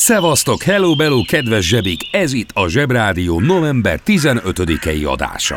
Szevasztok, hello, bello, kedves zsebik! Ez itt a Zsebrádió november 15-i adása.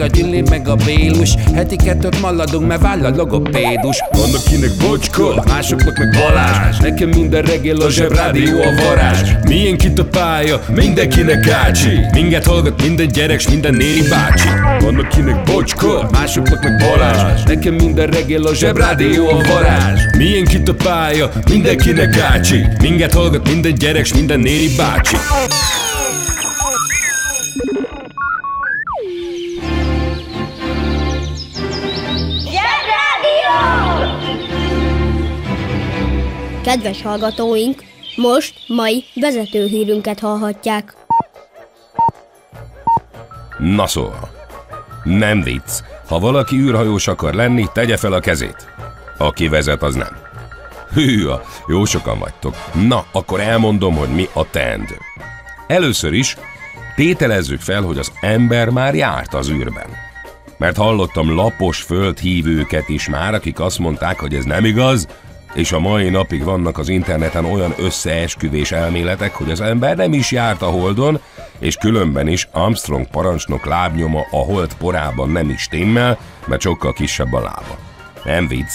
a Gyüli, meg a Bélus. Heti kettőt maladunk, mert váll a logopédus. Van akinek bocska, másoknak meg Balázs. Nekem minden reggel a zsebrádió a varázs. Milyen kit a pálya, mindenkinek ácsi. Minket hallgat minden gyerek, s minden néri bácsi. Van akinek bocska, másoknak meg Balázs. Nekem minden reggel a zsebrádió a varázs. Milyen kit a pálya, mindenkinek ácsi. Minket hallgat minden gyerek, s minden néri bácsi Kedves hallgatóink, most mai vezetőhírünket hallhatják. Na szóval, nem vicc. Ha valaki űrhajós akar lenni, tegye fel a kezét. Aki vezet, az nem. Hűha, jó sokan vagytok. Na, akkor elmondom, hogy mi a teendő. Először is tételezzük fel, hogy az ember már járt az űrben. Mert hallottam lapos földhívőket is már, akik azt mondták, hogy ez nem igaz, és a mai napig vannak az interneten olyan összeesküvés elméletek, hogy az ember nem is járt a Holdon, és különben is Armstrong parancsnok lábnyoma a hold porában nem is timmel, mert sokkal kisebb a lába. Nem vicc.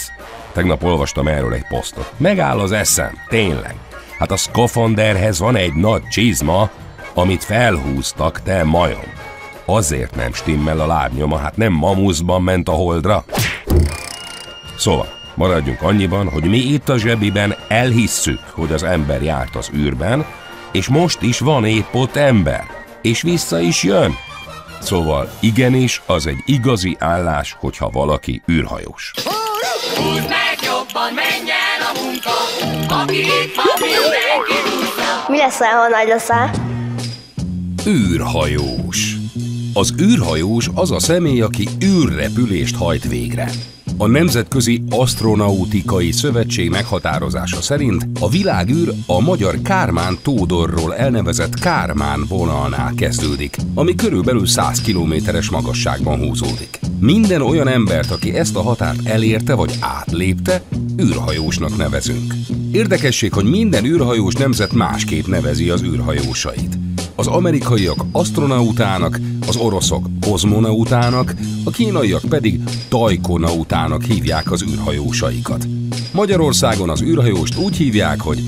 Tegnap olvastam erről egy posztot. Megáll az eszem, tényleg. Hát a szkafanderhez van egy nagy csizma, amit felhúztak, te majom. Azért nem stimmel a lábnyoma, hát nem mamuszban ment a holdra. Szóval, maradjunk annyiban, hogy mi itt a zsebiben elhisszük, hogy az ember járt az űrben, és most is van épp ott ember, és vissza is jön. Szóval igenis, az egy igazi állás, hogyha valaki űrhajós. Húzd meg jobban, menj el a munka, aki itt van, mindenki. Mi leszel, ha nagy leszel? űrhajós. Az űrhajós az a személy, aki űrrepülést hajt végre. A Nemzetközi Astronautikai Szövetség meghatározása szerint a világűr a magyar Kármán Tódorról elnevezett Kármán vonalnál kezdődik, ami körülbelül 100 kilométeres magasságban húzódik. Minden olyan embert, aki ezt a határt elérte vagy átlépte, űrhajósnak nevezünk. Érdekesség, hogy minden űrhajós nemzet másképp nevezi az űrhajósait. Az amerikaiak astronautának, az oroszok kozmonautának, a kínaiak pedig tajkonautának hívják az űrhajósaikat. Magyarországon az űrhajóst úgy hívják, hogy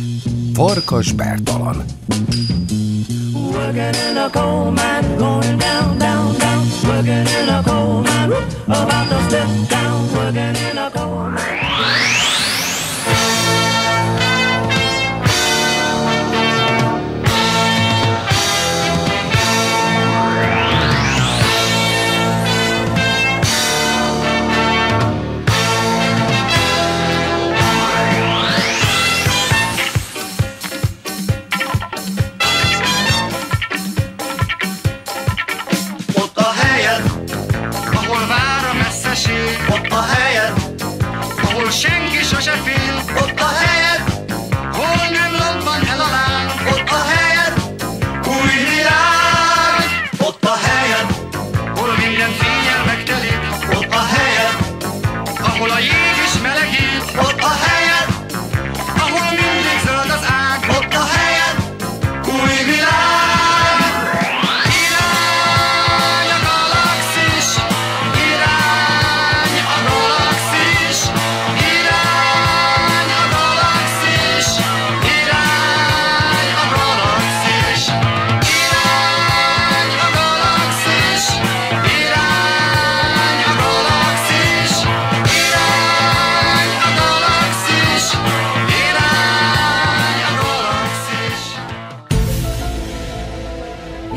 Farkas Bertalan. Working in a coal mine, going down, down, down. Working in a coal mine, about to step down. Working in a coal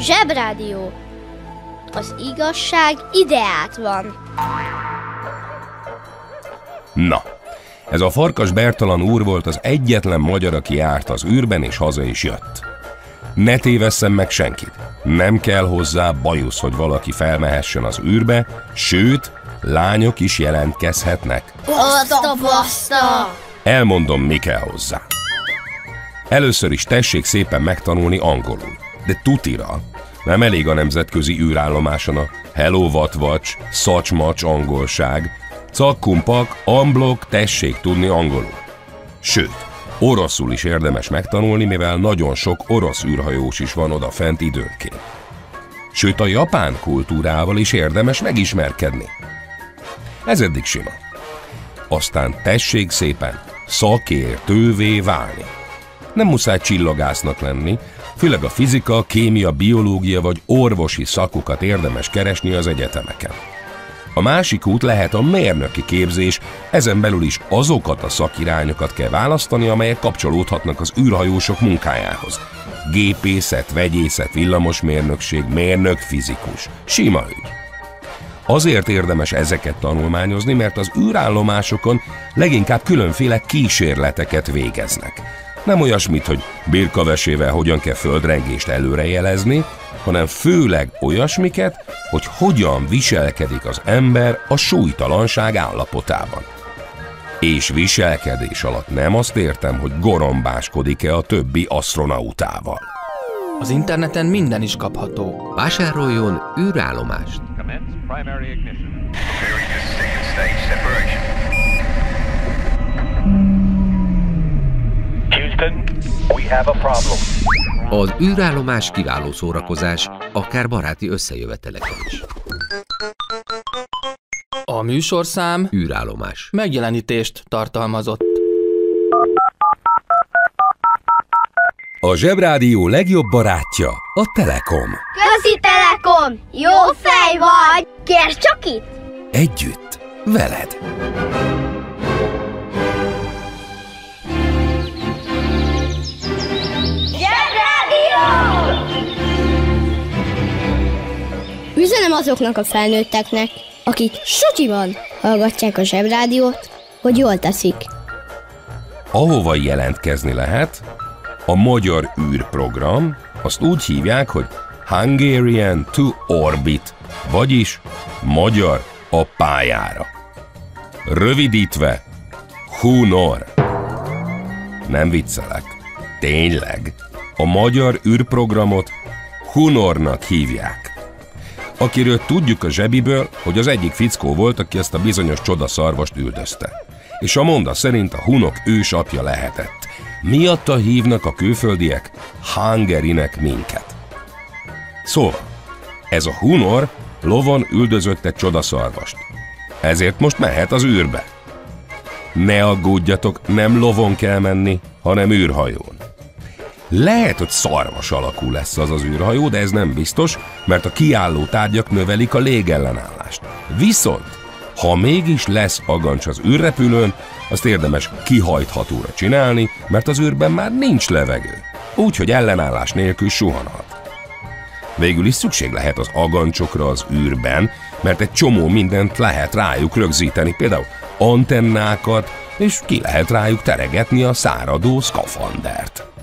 Zsebrádió. Az igazság ideát van. Na, ez a farkas Bertalan úr volt az egyetlen magyar, aki járt az űrben és haza is jött. Ne tévesszem meg senkit. Nem kell hozzá bajusz, hogy valaki felmehessen az űrbe, sőt, lányok is jelentkezhetnek. Azt a baszta! Elmondom, mi kell hozzá. Először is tessék szépen megtanulni angolul, de tutira. Nem elég a nemzetközi űrállomáson a Hello Watch, Szacsmacs angolság, cakkumpak, amblok, tessék tudni angolul. Sőt, oroszul is érdemes megtanulni, mivel nagyon sok orosz űrhajós is van oda fent időnként. Sőt, a japán kultúrával is érdemes megismerkedni. Ez eddig sima. Aztán tessék szépen szakértővé válni. Nem muszáj csillagásznak lenni, főleg a fizika, kémia, biológia vagy orvosi szakokat érdemes keresni az egyetemeken. A másik út lehet a mérnöki képzés, ezen belül is azokat a szakirányokat kell választani, amelyek kapcsolódhatnak az űrhajósok munkájához. Gépészet, vegyészet, villamosmérnökség, mérnök, fizikus. Sima ügy. Azért érdemes ezeket tanulmányozni, mert az űrállomásokon leginkább különféle kísérleteket végeznek. Nem olyasmit, hogy birkavesével hogyan kell földrengést előrejelezni, hanem főleg olyasmiket, hogy hogyan viselkedik az ember a súlytalanság állapotában. És viselkedés alatt nem azt értem, hogy gorombáskodik-e a többi astronautával. Az interneten minden is kapható. Vásároljon űrállomást. Houston, we have a problem. Az űrállomás kiváló szórakozás, akár baráti összejöveteleken is. A műsorszám űrállomás. megjelenítést tartalmazott. A Zsebrádió legjobb barátja a Telekom. Közi Telekom! Jó fej vagy! Kérd csak itt! Együtt, veled. Üzenem azoknak a felnőtteknek, akik sutyiban hallgatják a Zsebrádiót, hogy jól teszik. Ahova jelentkezni lehet, a Magyar űrprogram, azt úgy hívják, hogy Hungarian to Orbit, vagyis Magyar a pályára. Rövidítve, Hunor. Nem viccelek. Tényleg. A magyar űrprogramot Hunornak hívják. Akiről tudjuk a zsebiből, hogy az egyik fickó volt, aki ezt a bizonyos csodaszarvast üldözte. És a monda szerint a hunok ősapja lehetett. Miatta hívnak a külföldiek Hungarinek minket. Szóval, ez a hunor lovon üldözött egy csodaszarvast. Ezért most mehet az űrbe. Ne aggódjatok, nem lovon kell menni, hanem űrhajón. Lehet, hogy szarvas alakú lesz az az űrhajó, de ez nem biztos, mert a kiálló tárgyak növelik a légellenállást. Viszont, ha mégis lesz agancs az űrrepülőn, azt érdemes kihajthatóra csinálni, mert az űrben már nincs levegő. Úgyhogy ellenállás nélkül suhanhat. Végül is szükség lehet az agancsokra az űrben, mert egy csomó mindent lehet rájuk rögzíteni, például antennákat, és ki lehet rájuk teregetni a száradó szkafandert.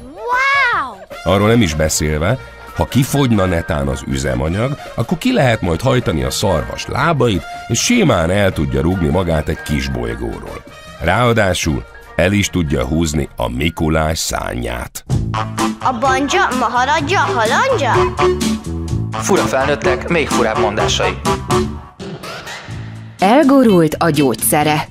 Arról nem is beszélve, ha kifogyna netán az üzemanyag, akkor ki lehet majd hajtani a szarvas lábait, és simán el tudja rúgni magát egy kis bolygóról. Ráadásul el is tudja húzni a Mikulás szányát. A banja, maharadja, halandja? Fura felnőttek, még furább mondásai. Elgurult a gyógyszere.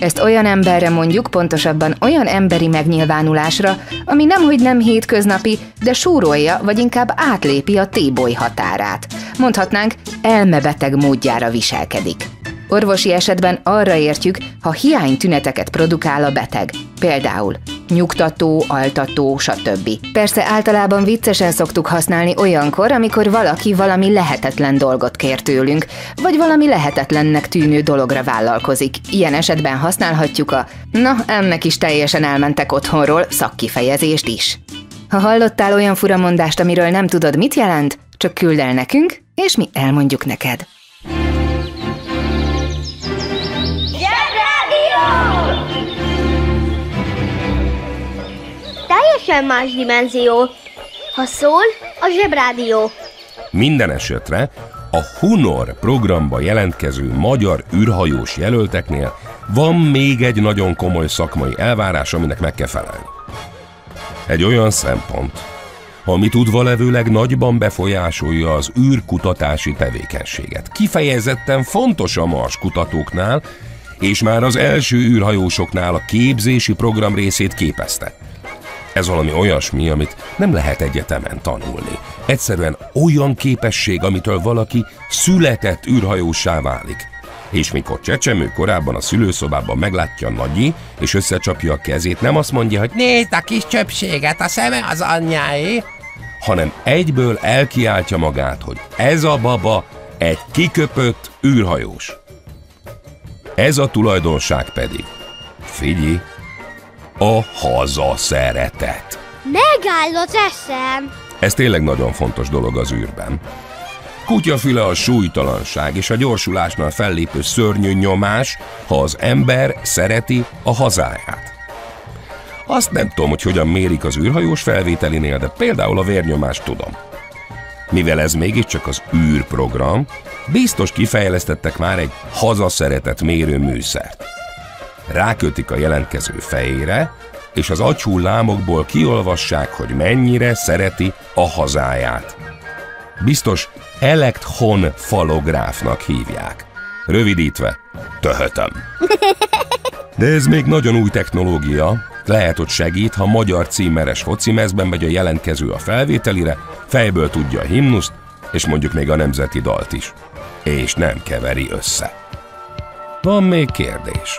Ezt olyan emberre mondjuk, pontosabban olyan emberi megnyilvánulásra, ami nemhogy nem hétköznapi, de súrolja, vagy inkább átlépi a téboly határát. Mondhatnánk, elmebeteg módjára viselkedik. Orvosi esetben arra értjük, ha hiány tüneteket produkál a beteg. Például nyugtató, altató, stb. Persze általában viccesen szoktuk használni olyankor, amikor valaki valami lehetetlen dolgot kér tőlünk, vagy valami lehetetlennek tűnő dologra vállalkozik. Ilyen esetben használhatjuk a na, ennek is teljesen elmentek otthonról szakkifejezést is. Ha hallottál olyan furamondást, amiről nem tudod, mit jelent, Csak küld el nekünk, és mi elmondjuk neked. Teljesen más dimenzió. Ha szól, a zsebrádió. Minden esetre a Hunor programba jelentkező magyar űrhajós jelölteknél van még egy nagyon komoly szakmai elvárás, aminek meg kell felelni. Egy olyan szempont, ami tudva levőleg nagyban befolyásolja az űrkutatási tevékenységet. Kifejezetten fontos a Mars kutatóknál, és már az első űrhajósoknál a képzési program részét képezte. Ez valami olyasmi, amit nem lehet egyetemen tanulni. Egyszerűen olyan képesség, amitől valaki született űrhajósá válik. És mikor csecsemő korában a szülőszobában meglátja Nagyi, és összecsapja a kezét, nem azt mondja, hogy nézd a kis csöpséget, a szeme az anyjáé, hanem egyből elkiáltja magát, hogy ez a baba egy kiköpött űrhajós. Ez a tulajdonság pedig, figyelj, a haza szeretet. Megáll az eszem. Ez tényleg nagyon fontos dolog az űrben. Kutyafüle a súlytalanság és a gyorsulásnál fellépő szörnyű nyomás, ha az ember szereti a hazáját. Azt nem tudom, hogy hogyan mérik az űrhajós felvételinél, de például a vérnyomást tudom. Mivel ez mégiscsak az űrprogram, biztos kifejlesztettek már egy hazaszeretet mérő műszert. Rákötik a jelentkező fejére, és az agyhullámokból kiolvassák, hogy mennyire szereti a hazáját. Biztos elekthon falográfnak hívják. Rövidítve, töhötöm. De ez még nagyon új technológia, lehet, hogy segít, ha magyar címeres focimezben megy a jelentkező a felvételire, fejből tudja a himnuszt, és mondjuk még a nemzeti dalt is. És nem keveri össze. Van még kérdés.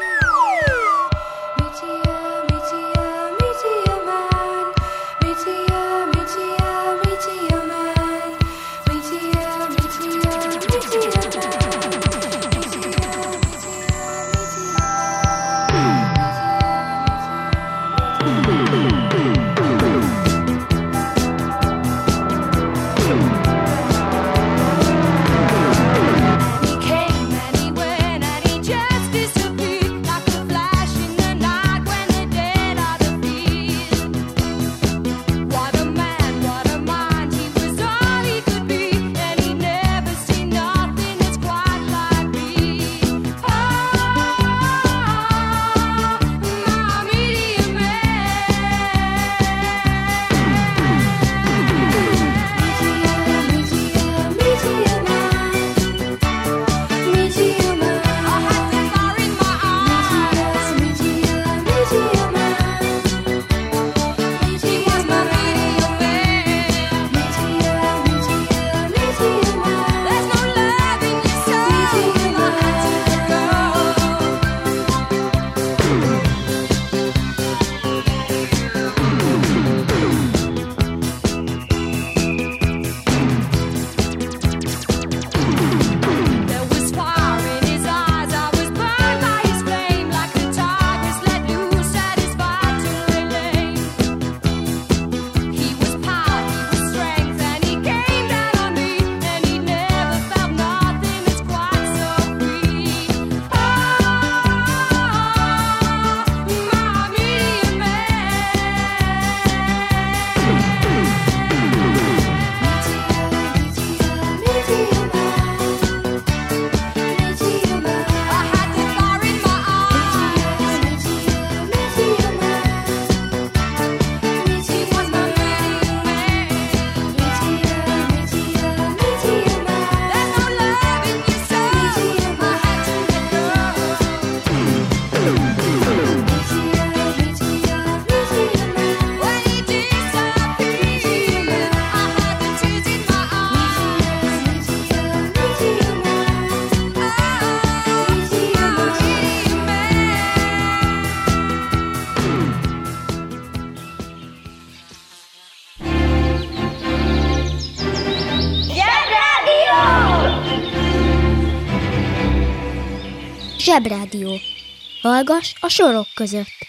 Hallgass a sorok között.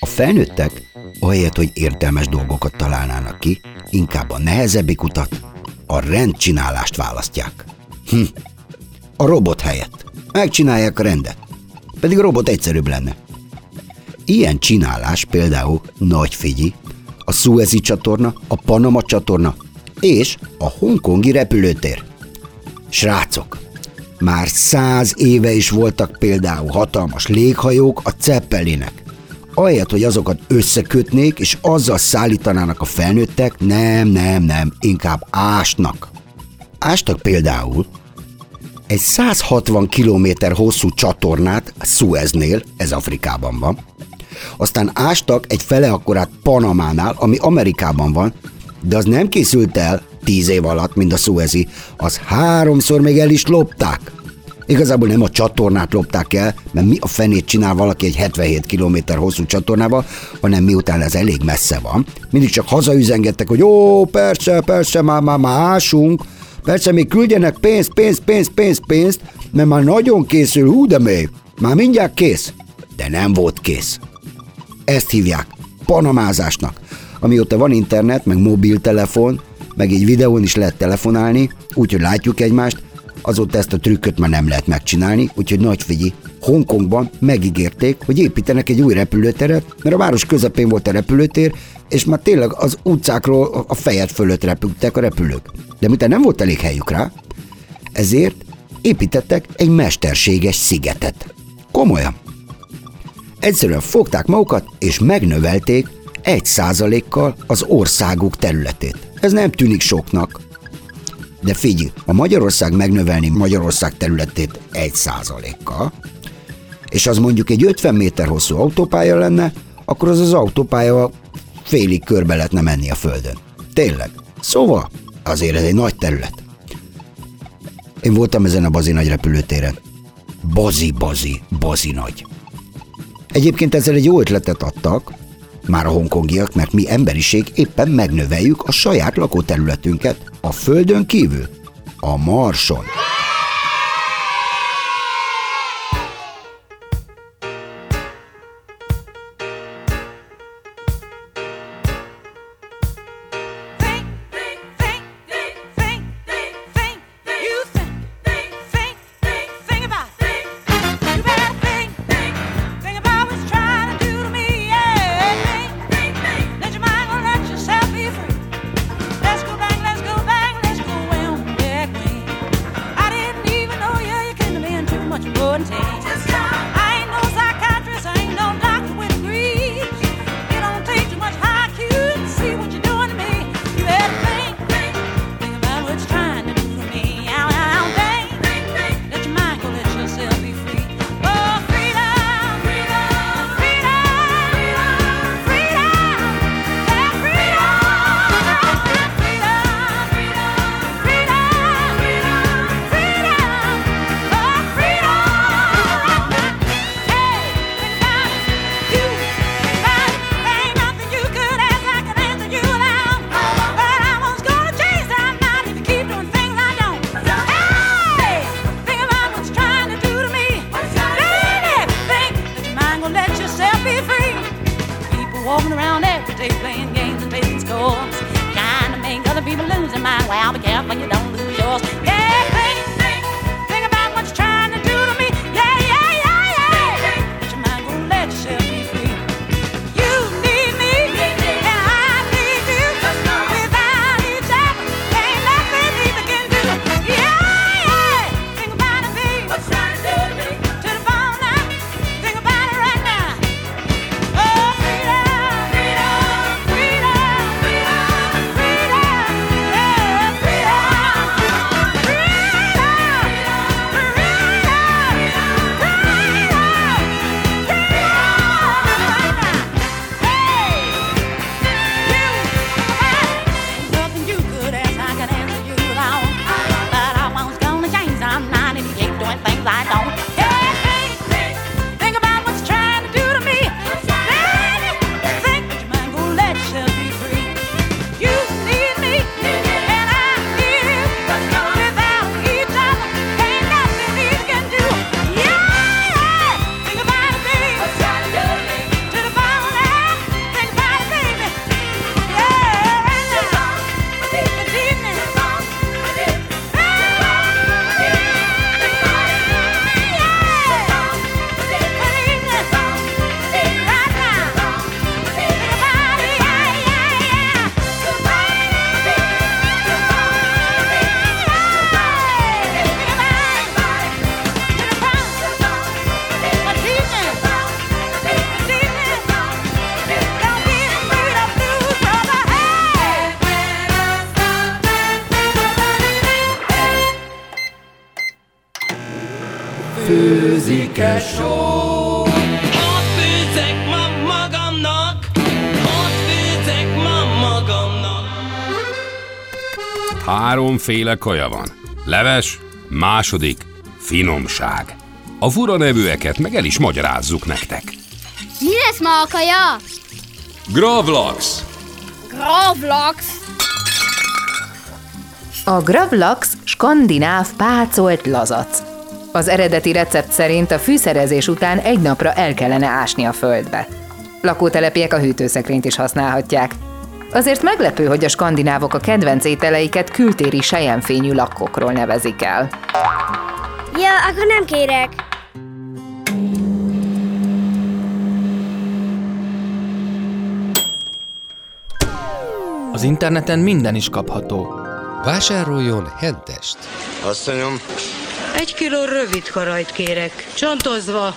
A felnőttek, ahelyett, hogy értelmes dolgokat találnának ki, inkább a nehezebbik utat, a rendcsinálást választják. Hm. A robot helyett. Megcsinálják a rendet. Pedig a robot egyszerűbb lenne. Ilyen csinálás például Nagy Figyi, a Suezi csatorna, a Panama csatorna és a hongkongi repülőtér. Srácok, már száz éve is voltak például hatalmas léghajók, a Zeppelinek. Ahelyett, hogy azokat összekötnék, és azzal szállítanának a felnőttek, nem, nem, nem, inkább ásnak. Ástak például egy 160 km hosszú csatornát Sueznél, ez Afrikában van, aztán ástak egy fele akkorát Panamánál, ami Amerikában van, de az nem készült el tíz év alatt, mint a Suezi, az háromszor még el is lopták. Igazából nem a csatornát lopták el, mert mi a fenét csinál valaki egy 77 km hosszú csatornába, hanem miután ez elég messze van, mindig csak hazaüzengettek, hogy ó, persze, persze, már, már, már ásunk, persze még küldjenek pénzt, pénzt, pénzt, pénzt, pénzt, mert már nagyon készül, hú de még, már mindjárt kész. De nem volt kész. Ezt hívják panamázásnak. Amióta van internet, meg mobiltelefon, meg egy videón is lehet telefonálni, úgyhogy látjuk egymást, azóta ezt a trükköt már nem lehet megcsinálni, úgyhogy nagy figyi, Hongkongban megígérték, hogy építenek egy új repülőteret, mert a város közepén volt a repülőtér, és már tényleg az utcákról a fejed fölött repültek a repülők. De miután nem volt elég helyük rá, ezért építettek egy mesterséges szigetet. Komolyan. Egyszerűen fogták magukat, és megnövelték egy százalékkal az országuk területét. Ez nem tűnik soknak, de figyelj, ha Magyarország megnövelni Magyarország területét egy százalékkal, és az mondjuk egy 50 méter hosszú autópálya lenne, akkor az az autópálya félig körbe lehetne menni a földön. Tényleg. Szóval, azért ez egy nagy terület. Én voltam ezen a bazi nagy repülőtéren. Bazi, bazi, bazi nagy. Egyébként ezzel egy jó ötletet adtak, már a hongkongiak, mert mi emberiség éppen megnöveljük a saját lakóterületünket a Földön kívül, a Marson. Háromféle kaja van. Leves, második, finomság. A fura nevűeket meg el is magyarázzuk nektek. Mi lesz ma a kaja? Gravlax! Gravlax. A gravlax skandináv pácolt lazac. Az eredeti recept szerint a fűszerezés után egy napra el kellene ásni a földbe. Lakótelepiek a hűtőszekrényt is használhatják. Azért meglepő, hogy a skandinávok a kedvenc ételeiket kültéri sejemfényű lakkokról nevezik el. Ja, akkor nem kérek. Az interneten minden is kapható. Vásároljon hentest. Asszonyom, Egy kiló rövid karajt kérek, csontozva.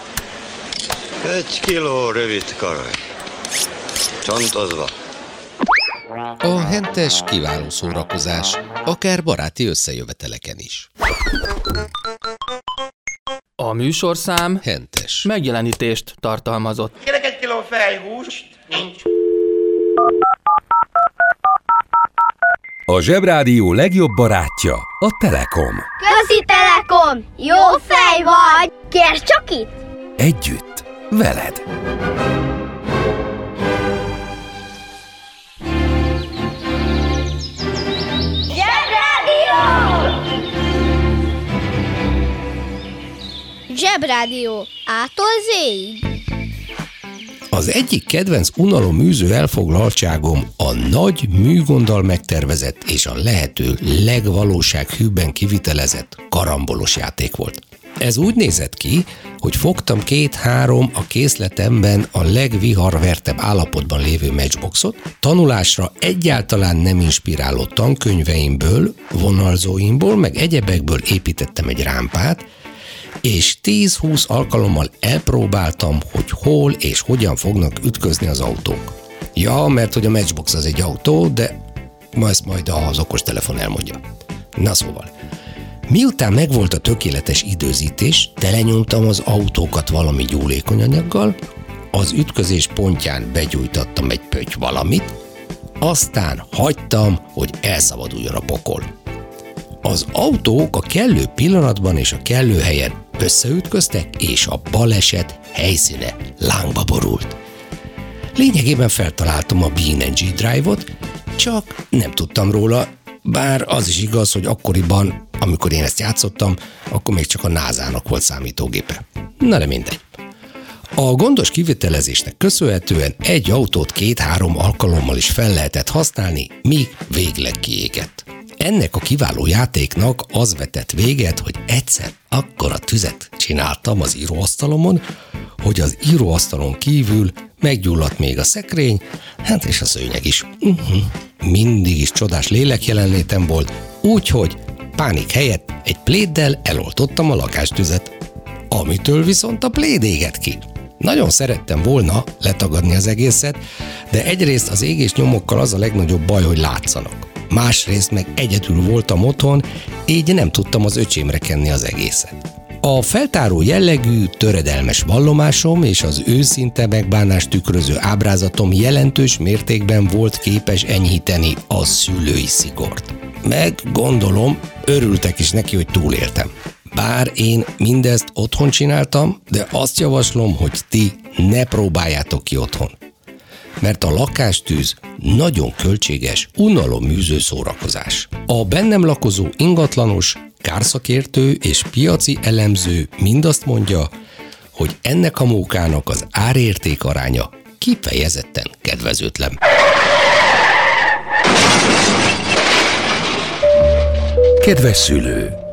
egy kiló rövid karaj. Csontozva. A hentes kiváló szórakozás, akár baráti összejöveteleken is. A műsorszám hentes megjelenítést tartalmazott. Kérek egy kiló fejhúst. Nincs. A Zsebrádió legjobb barátja a Telekom. Közi Telekom! Jó fej vagy! Kérd csak itt! Együtt, veled. Zsebrádió. Ától zéig. Az egyik kedvenc unaloműző elfoglaltságom a nagy műgonddal megtervezett és a lehető legvalósághűbben kivitelezett karambolos játék volt. Ez úgy nézett ki, hogy fogtam két-három a készletemben a legviharvertebb állapotban lévő matchboxot, tanulásra egyáltalán nem inspiráló tankönyveimből, vonalzóimból, meg egyebekből építettem egy rámpát, és 10-20 alkalommal elpróbáltam, hogy hol és hogyan fognak ütközni az autók. Ja, mert hogy a Matchbox az egy autó, de ezt majd az okostelefon elmondja. Na szóval, miután megvolt a tökéletes időzítés, telenyomtam az autókat valami gyúlékony anyaggal, az ütközés pontján begyújtattam egy pöty valamit, aztán hagytam, hogy elszabaduljon a pokol. Az autók a kellő pillanatban és a kellő helyen összeütköztek, és a baleset helyszíne lángba borult. Lényegében feltaláltam a BNG Drive-ot, csak nem tudtam róla, bár az is igaz, hogy akkoriban, amikor én ezt játszottam, akkor még csak a NASA-nak volt számítógépe. Na de mindegy. A gondos kivitelezésnek köszönhetően egy autót két-három alkalommal is fel lehetett használni, míg végleg kiégett. Ennek a kiváló játéknak az vetett véget, hogy egyszer akkora tüzet csináltam az íróasztalomon, hogy az íróasztalon kívül meggyulladt még a szekrény, hát és a szőnyeg is. Uh-huh. Mindig is csodás lélek jelenlétem volt, úgyhogy pánik helyett egy pléddel eloltottam a lakástüzet. Amitől viszont a pléd éget ki. Nagyon szerettem volna letagadni az egészet, de egyrészt az égés nyomokkal az a legnagyobb baj, hogy látszanak. Másrészt meg egyedül voltam otthon, így nem tudtam az öcsémre kenni az egészet. A feltáró jellegű, töredelmes vallomásom és az őszinte megbánást tükröző ábrázatom jelentős mértékben volt képes enyhíteni a szülői szigort. Meg gondolom, örültek is neki, hogy túléltem. Bár én mindezt otthon csináltam, de azt javaslom, hogy ti ne próbáljátok ki otthon. Mert a lakástűz nagyon költséges, unaloműző szórakozás. A bennem lakozó ingatlanos, kárszakértő és piaci elemző mindazt mondja, hogy ennek a mókának az árérték aránya kifejezetten kedvezőtlen. Kedves szülő!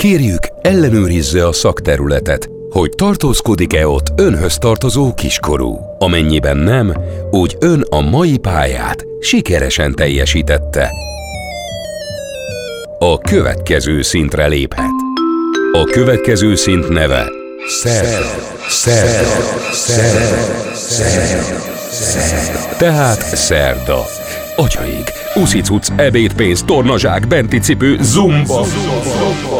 Kérjük, ellenőrizze a szakterületet, hogy tartózkodik-e ott önhöz tartozó kiskorú. Amennyiben nem, úgy ön a mai pályát sikeresen teljesítette. A következő szintre léphet. A következő szint neve Szerda. Szerda. Szerda. Szerda. Tehát szerda. Atyaig, uszicuc, ebédpénz, tornazsák, benti cipő, zumba. zumba.